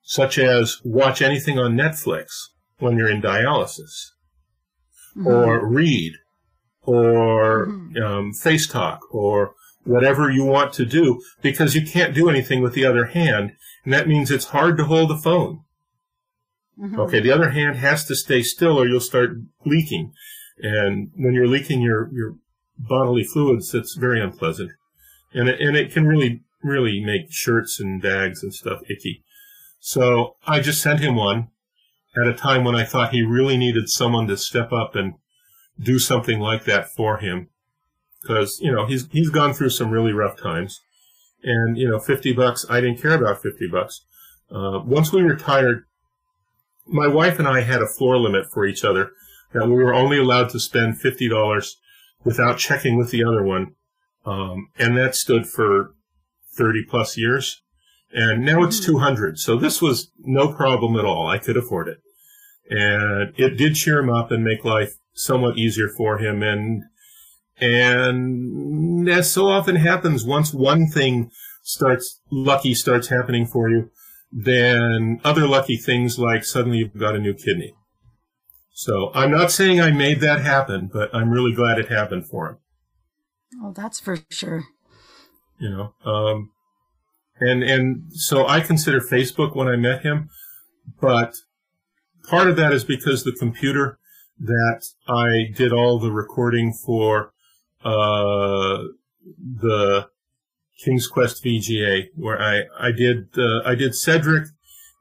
[SPEAKER 3] such as watch anything on Netflix when you're in dialysis, mm-hmm. or read, or mm-hmm. um, face talk, or whatever you want to do, because you can't do anything with the other hand, and that means it's hard to hold the phone. Mm-hmm. Okay, the other hand has to stay still, or you'll start leaking, and when you're leaking your your bodily fluids that's very unpleasant and it, and it can really really make shirts and bags and stuff icky. So I just sent him one at a time when I thought he really needed someone to step up and do something like that for him, because you know he's he's gone through some really rough times, and you know fifty bucks I didn't care about fifty bucks. Uh, once we retired, my wife and I had a floor limit for each other that we were only allowed to spend fifty dollars without checking with the other one um, and that stood for 30 plus years. And now it's hmm. 200. So this was no problem at all. I could afford it. And it did cheer him up and make life somewhat easier for him. And, and as so often happens, once one thing starts, lucky starts happening for you, then other lucky things like suddenly you've got a new kidney. So I'm not saying I made that happen, but I'm really glad it happened for him.
[SPEAKER 2] Oh, that's for sure.
[SPEAKER 3] You know, um, and and so I consider Facebook when I met him, but part of that is because the computer that I did all the recording for uh, the King's Quest VGA, where I I did uh, I did Cedric,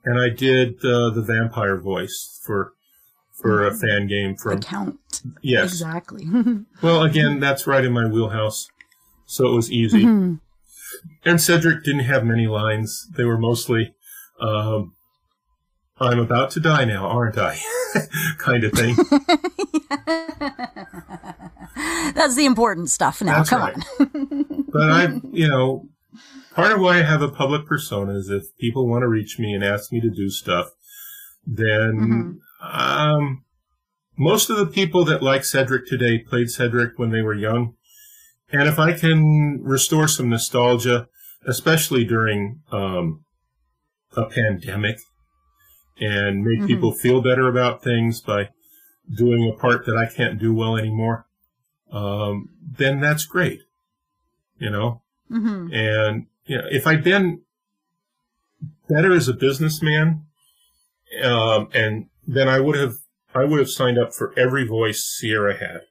[SPEAKER 3] and I did uh, the vampire voice for for a fan game from
[SPEAKER 2] account.
[SPEAKER 3] Yes,
[SPEAKER 2] exactly.
[SPEAKER 3] well, again, that's right in my wheelhouse, so it was easy. Mm-hmm. And Cedric didn't have many lines; they were mostly, um, "I'm about to die now, aren't I?" kind of thing.
[SPEAKER 2] that's the important stuff now. That's Come right.
[SPEAKER 3] on. but I, you know, part of why I have a public persona is if people want to reach me and ask me to do stuff, then mm-hmm. Um, most of the people that like Cedric today played Cedric when they were young. And if I can restore some nostalgia, especially during um, a pandemic, and make mm-hmm. people feel better about things by doing a part that I can't do well anymore, um, then that's great. You know? Mm-hmm. And you know, if I'd been better as a businessman um, and then I would have I would have signed up for every voice Sierra had.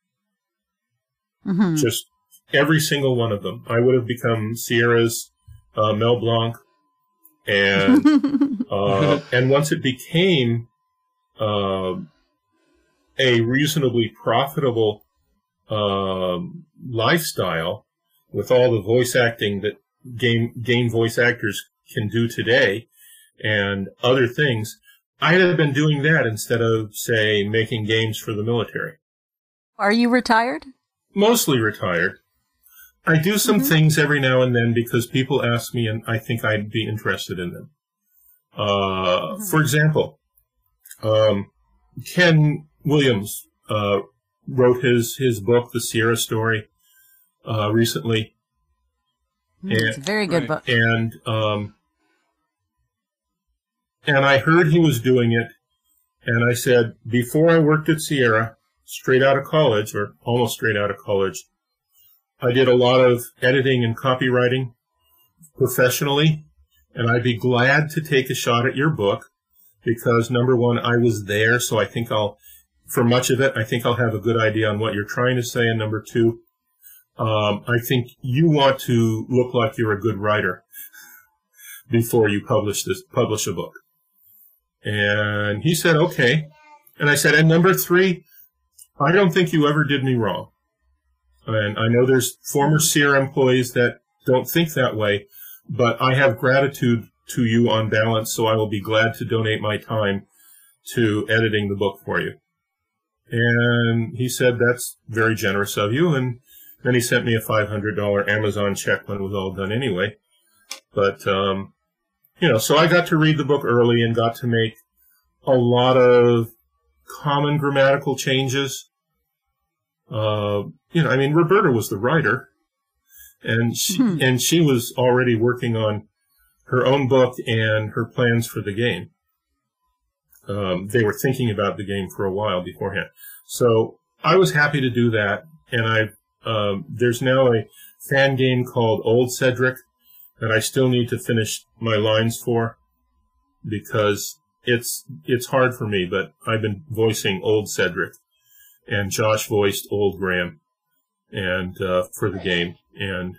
[SPEAKER 3] Mm-hmm. Just every single one of them. I would have become Sierra's uh, Mel Blanc, and uh, and once it became uh, a reasonably profitable um, lifestyle with all the voice acting that game game voice actors can do today, and other things, I'd have been doing that instead of, say, making games for the military.
[SPEAKER 2] Are you retired?
[SPEAKER 3] Mostly retired. I do some mm-hmm. things every now and then because people ask me and I think I'd be interested in them. Uh, mm-hmm. For example, um, Ken Williams uh, wrote his, his book, The Sierra Story, uh, recently.
[SPEAKER 2] Mm, and, it's a very good book.
[SPEAKER 3] And um, and I heard he was doing it. And I said, before I worked at Sierra, straight out of college, or almost straight out of college, I did a lot of editing and copywriting professionally. And I'd be glad to take a shot at your book because number one, I was there, so I think I'll, for much of it, I think I'll have a good idea on what you're trying to say. And number two, um, I think you want to look like you're a good writer before you publish this, publish a book. And he said, okay. And I said, and number three, I don't think you ever did me wrong. And I know there's former Sierra employees that don't think that way, but I have gratitude to you on balance, so I will be glad to donate my time to editing the book for you. And he said, that's very generous of you. And then he sent me a $500 Amazon check when it was all done anyway. But, um, you know, so I got to read the book early and got to make a lot of common grammatical changes. Uh, you know, I mean, Roberta was the writer, and she, hmm. and she was already working on her own book and her plans for the game. Um, they were thinking about the game for a while beforehand. So I was happy to do that, and I um, there's now a fan game called Old Cedric that I still need to finish my lines for because it's it's hard for me. But I've been voicing Old Cedric, and Josh voiced Old Graham, and uh, for the game, and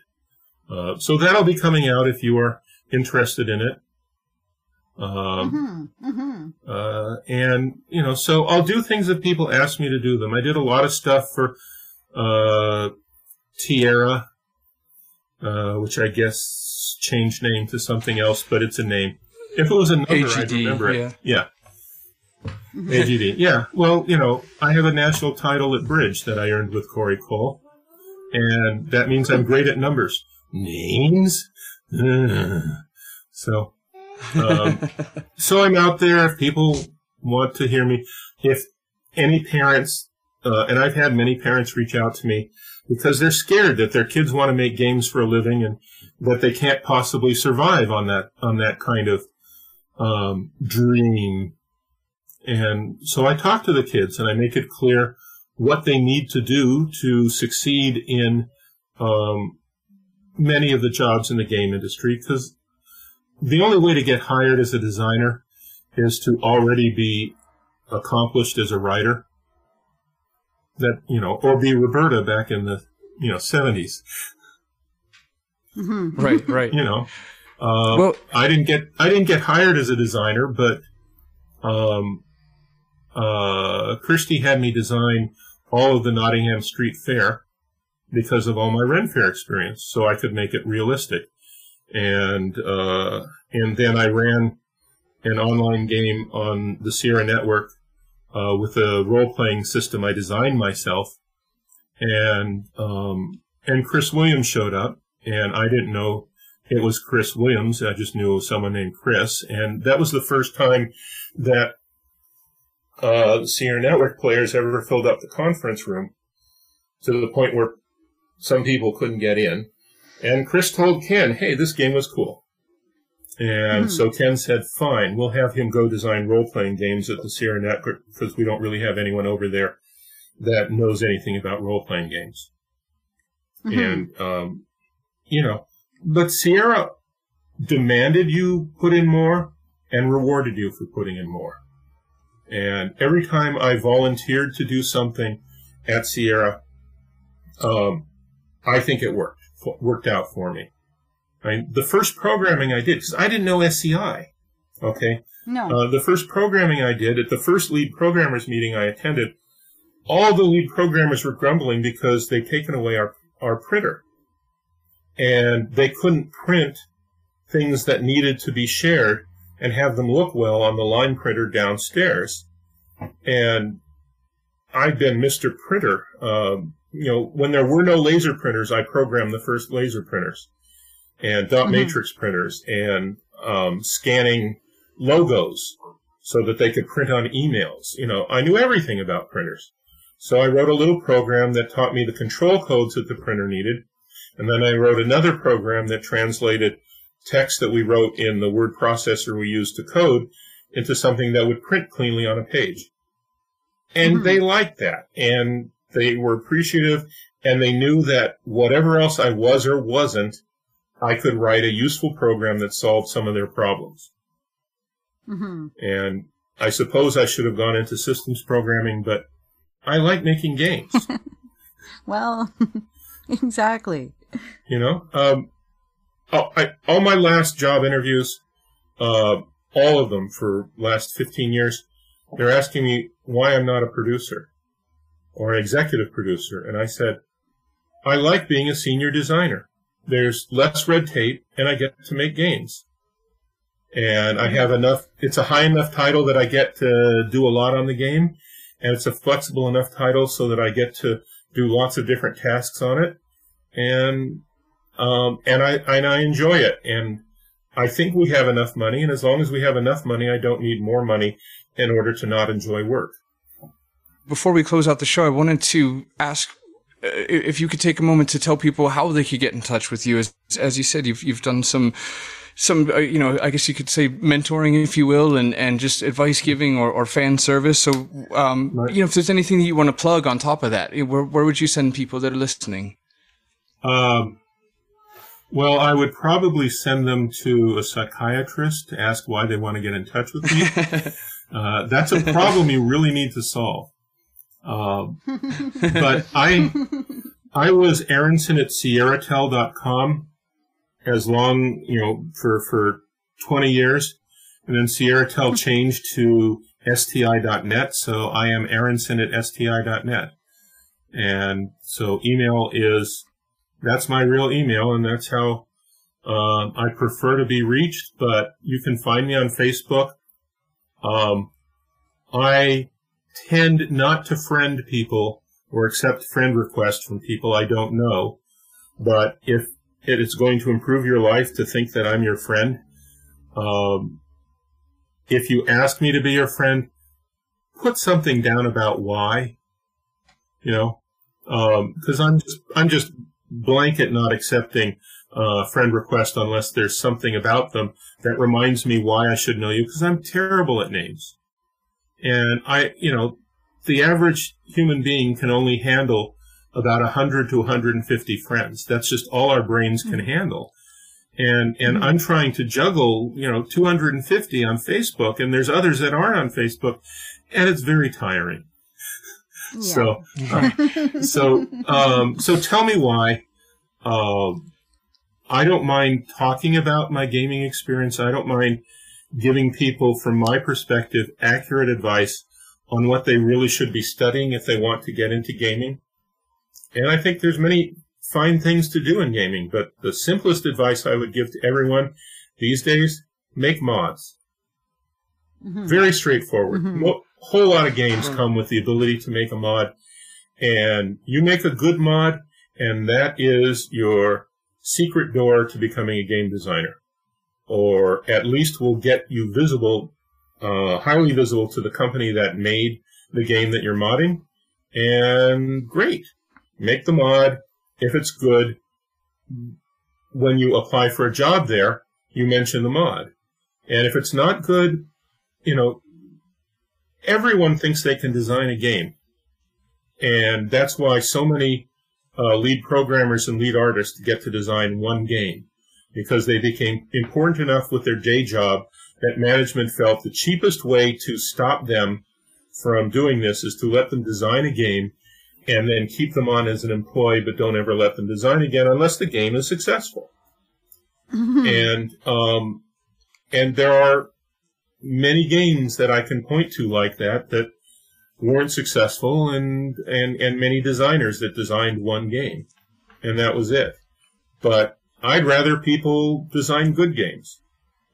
[SPEAKER 3] uh, so that'll be coming out if you are interested in it. Um, mm-hmm, mm-hmm. Uh, and you know, so I'll do things if people ask me to do them. I did a lot of stuff for uh, Tierra, uh, which I guess changed name to something else, but it's a name. If it was a number, AGD, I'd remember it. Yeah. yeah. AGD. Yeah. Well, you know, I have a national title at Bridge that I earned with Corey Cole, and that means I'm great at numbers. Names. So, um, so I'm out there. If people want to hear me, if any parents, uh, and I've had many parents reach out to me because they're scared that their kids want to make games for a living and that they can't possibly survive on that on that kind of um, dream. And so I talk to the kids and I make it clear what they need to do to succeed in um, many of the jobs in the game industry because the only way to get hired as a designer is to already be accomplished as a writer. That you know, or be Roberta back in the you know 70s.
[SPEAKER 4] Mm-hmm. Right, right.
[SPEAKER 3] you know, uh, well, I didn't get I didn't get hired as a designer, but um, uh, Christy had me design all of the Nottingham Street Fair because of all my Ren Fair experience, so I could make it realistic and uh, and then I ran an online game on the Sierra Network uh, with a role playing system I designed myself, and um, and Chris Williams showed up, and I didn't know it was Chris Williams. I just knew someone named Chris, and that was the first time that uh, Network players ever filled up the conference room to the point where some people couldn't get in. And Chris told Ken, hey, this game was cool. And mm. so Ken said, fine, we'll have him go design role playing games at the Sierra Network because we don't really have anyone over there that knows anything about role playing games. Mm-hmm. And, um, you know, but Sierra demanded you put in more and rewarded you for putting in more. And every time I volunteered to do something at Sierra, um, I think it worked worked out for me. I the first programming I did, because I didn't know SCI. Okay.
[SPEAKER 2] No.
[SPEAKER 3] Uh, the first programming I did at the first lead programmers meeting I attended, all the lead programmers were grumbling because they'd taken away our, our printer. And they couldn't print things that needed to be shared and have them look well on the line printer downstairs. And I've been Mr. Printer um, you know, when there were no laser printers, I programmed the first laser printers and dot mm-hmm. matrix printers and um, scanning logos so that they could print on emails. You know, I knew everything about printers. So I wrote a little program that taught me the control codes that the printer needed. And then I wrote another program that translated text that we wrote in the word processor we used to code into something that would print cleanly on a page. And mm-hmm. they liked that. And they were appreciative and they knew that whatever else I was or wasn't, I could write a useful program that solved some of their problems. Mm-hmm. And I suppose I should have gone into systems programming, but I like making games.
[SPEAKER 2] well, exactly.
[SPEAKER 3] You know, um, oh, I, all my last job interviews, uh, all of them for last 15 years, they're asking me why I'm not a producer or an executive producer. And I said, I like being a senior designer. There's less red tape and I get to make games. And I have enough, it's a high enough title that I get to do a lot on the game. And it's a flexible enough title so that I get to do lots of different tasks on it. And, um, and I, and I enjoy it. And I think we have enough money. And as long as we have enough money, I don't need more money in order to not enjoy work.
[SPEAKER 4] Before we close out the show, I wanted to ask if you could take a moment to tell people how they could get in touch with you. As, as you said, you've, you've done some, some, uh, you know, I guess you could say mentoring, if you will, and, and just advice giving or, or fan service. So, um, right. you know, if there's anything that you want to plug on top of that, where, where would you send people that are listening?
[SPEAKER 3] Um, well, I would probably send them to a psychiatrist to ask why they want to get in touch with me. uh, that's a problem you really need to solve. Um, but I, I was Aronson at SierraTel.com as long, you know, for, for 20 years. And then SierraTel changed to STI.net. So I am Aronson at STI.net. And so email is, that's my real email and that's how, uh, I prefer to be reached, but you can find me on Facebook. Um, I tend not to friend people or accept friend requests from people I don't know. But if it is going to improve your life to think that I'm your friend, um, if you ask me to be your friend, put something down about why. You know, because um, I'm just I'm just blanket not accepting uh, friend request unless there's something about them that reminds me why I should know you. Because I'm terrible at names. And I, you know, the average human being can only handle about 100 to 150 friends. That's just all our brains can mm-hmm. handle. And, and mm-hmm. I'm trying to juggle, you know, 250 on Facebook and there's others that aren't on Facebook and it's very tiring. Yeah. So, uh, so, um, so tell me why, uh, I don't mind talking about my gaming experience. I don't mind giving people, from my perspective, accurate advice on what they really should be studying if they want to get into gaming. And I think there's many fine things to do in gaming, but the simplest advice I would give to everyone these days, make mods. Mm-hmm. Very straightforward. Mm-hmm. A whole lot of games come with the ability to make a mod. And you make a good mod, and that is your secret door to becoming a game designer or at least will get you visible, uh, highly visible to the company that made the game that you're modding. And great. Make the mod. If it's good, when you apply for a job there, you mention the mod. And if it's not good, you know, everyone thinks they can design a game. And that's why so many uh, lead programmers and lead artists get to design one game because they became important enough with their day job that management felt the cheapest way to stop them from doing this is to let them design a game and then keep them on as an employee, but don't ever let them design again unless the game is successful. Mm-hmm. And um, and there are many games that I can point to like that that weren't successful, and and and many designers that designed one game, and that was it. But I'd rather people design good games.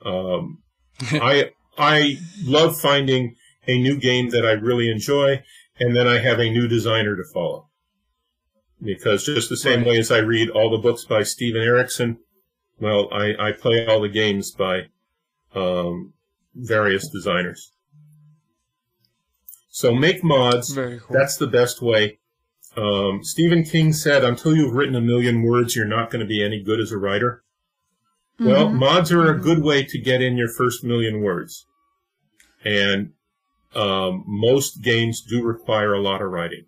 [SPEAKER 3] Um, I I love finding a new game that I really enjoy, and then I have a new designer to follow. Because just the same right. way as I read all the books by Steven Erikson, well, I, I play all the games by um, various designers. So make mods. Cool. That's the best way. Um, Stephen King said, until you've written a million words, you're not going to be any good as a writer. Mm-hmm. Well, mods are a good way to get in your first million words. And um, most games do require a lot of writing.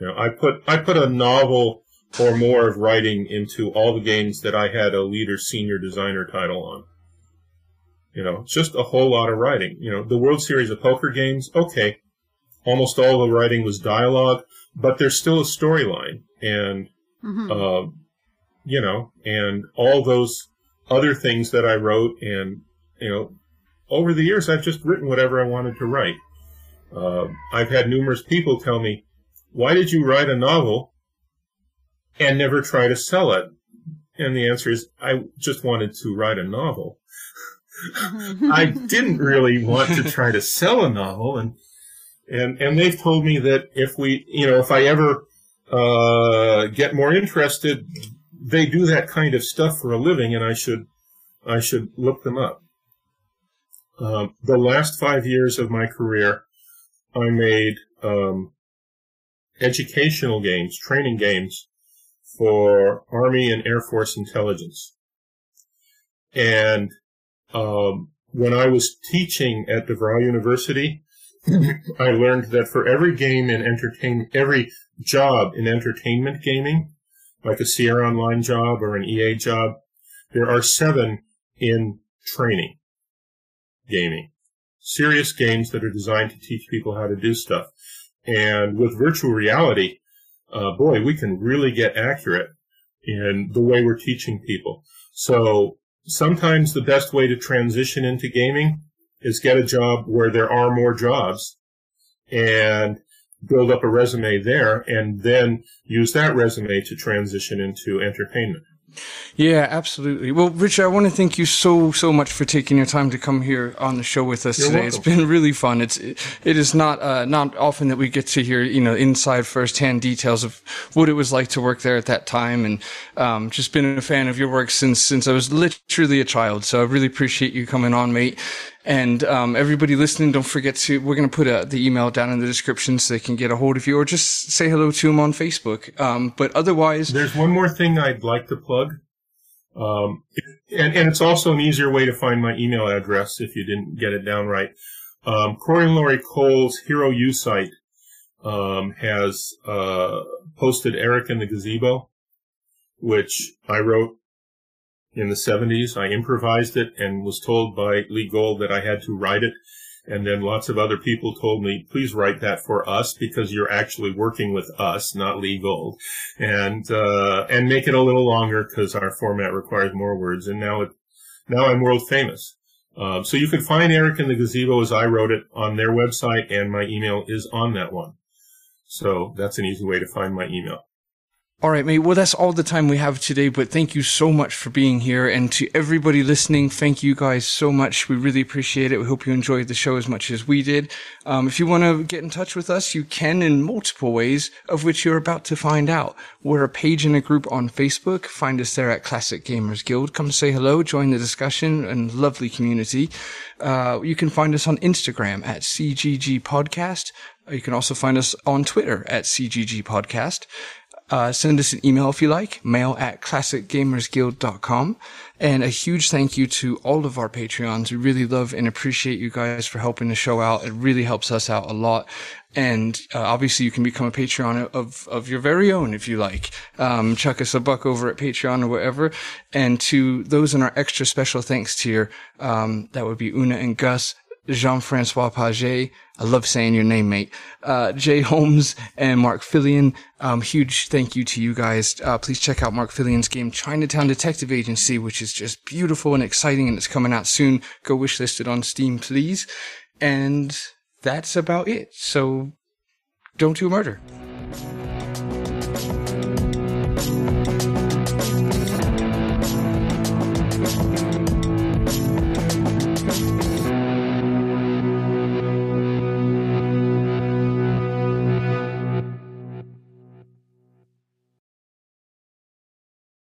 [SPEAKER 3] You know, I put I put a novel or more of writing into all the games that I had a leader senior designer title on. You know, just a whole lot of writing. You know, the World Series of Poker games, okay, almost all the writing was dialogue, but there's still a storyline, and
[SPEAKER 2] Mhm.
[SPEAKER 3] uh, you know, and all those other things that I wrote, and you know, over the years I've just written whatever I wanted to write. Uh, I've had numerous people tell me, "Why did you write a novel and never try to sell it?" And the answer is, I just wanted to write a novel. I didn't really want to try to sell a novel, and and and they've told me that if we, you know, if I ever uh, get more interested, they do that kind of stuff for a living, and I should I should look them up. Um, the last five years of my career, I made um, educational games, training games for Army and Air Force intelligence. And um, when I was teaching at DeVry University, I learned that for every game in entertain, every job in entertainment gaming, like a Sierra Online job or an EA job, there are seven in training gaming. Serious games that are designed to teach people how to do stuff. And with virtual reality, uh, boy, we can really get accurate in the way we're teaching people. So sometimes the best way to transition into gaming is get a job where there are more jobs and build up a resume there and then use that resume to transition into entertainment.
[SPEAKER 4] Yeah, absolutely. Well, Richard, I want to thank you so so much for taking your time to come here on the show with us
[SPEAKER 3] You're
[SPEAKER 4] today.
[SPEAKER 3] welcome.
[SPEAKER 4] It's been really fun. It's it is not uh, not often that we get to hear you know inside firsthand details of what it was like to work there at that time, and um, just been a fan of your work since since I was literally a child. So I really appreciate you coming on, mate. And um, everybody listening, don't forget to we're going to put uh, the email down in the description so they can get a hold of you, or just say hello to him on Facebook. Um, but otherwise,
[SPEAKER 3] There's one more thing I'd like to plug. Um, and, and it's also an easier way to find my email address if you didn't get it down right. Um, Corey and Laurie Cole's Hero U site um, has uh, posted Eric in the Gazebo, which I wrote in the 70s. I improvised it and was told by Lee Gold that I had to write it. And then lots of other people told me, please write that for us because you're actually working with us, not Lee Gold. And, uh, and make it a little longer because our format requires more words. And now it, now I'm world famous. Um, so you can find Eric in the Gazebo as I wrote it on their website and my email is on that one. So that's an easy way to find my email.
[SPEAKER 4] All right, mate. Well, that's all the time we have today, but thank you so much for being here. And to everybody listening, thank you guys so much. We really appreciate it. We hope you enjoyed the show as much as we did. Um, if you want to get in touch with us, you can in multiple ways, of which you're about to find out. We're a page and a group on Facebook. Find us there at Classic Gamers Guild. Come say hello, join the discussion and lovely community. Uh, you can find us on Instagram at CGG Podcast. You can also find us on Twitter at CGG Podcast. Uh, send us an email if you like, mail at classicgamersguild.com. And a huge thank you to all of our Patreons. We really love and appreciate you guys for helping the show out. It really helps us out a lot. And uh, obviously, you can become a Patreon of, of your very own if you like. Um, chuck us a buck over at Patreon or whatever. And to those in our extra special thanks tier, um, that would be Una and Gus, Jean-Francois Paget. I love saying your name, mate. Uh, Jay Holmes and Mark Fillion. Um, huge thank you to you guys. Uh, please check out Mark Fillion's game, Chinatown Detective Agency, which is just beautiful and exciting and it's coming out soon. Go wishlist it on Steam, please. And that's about it. So don't do murder.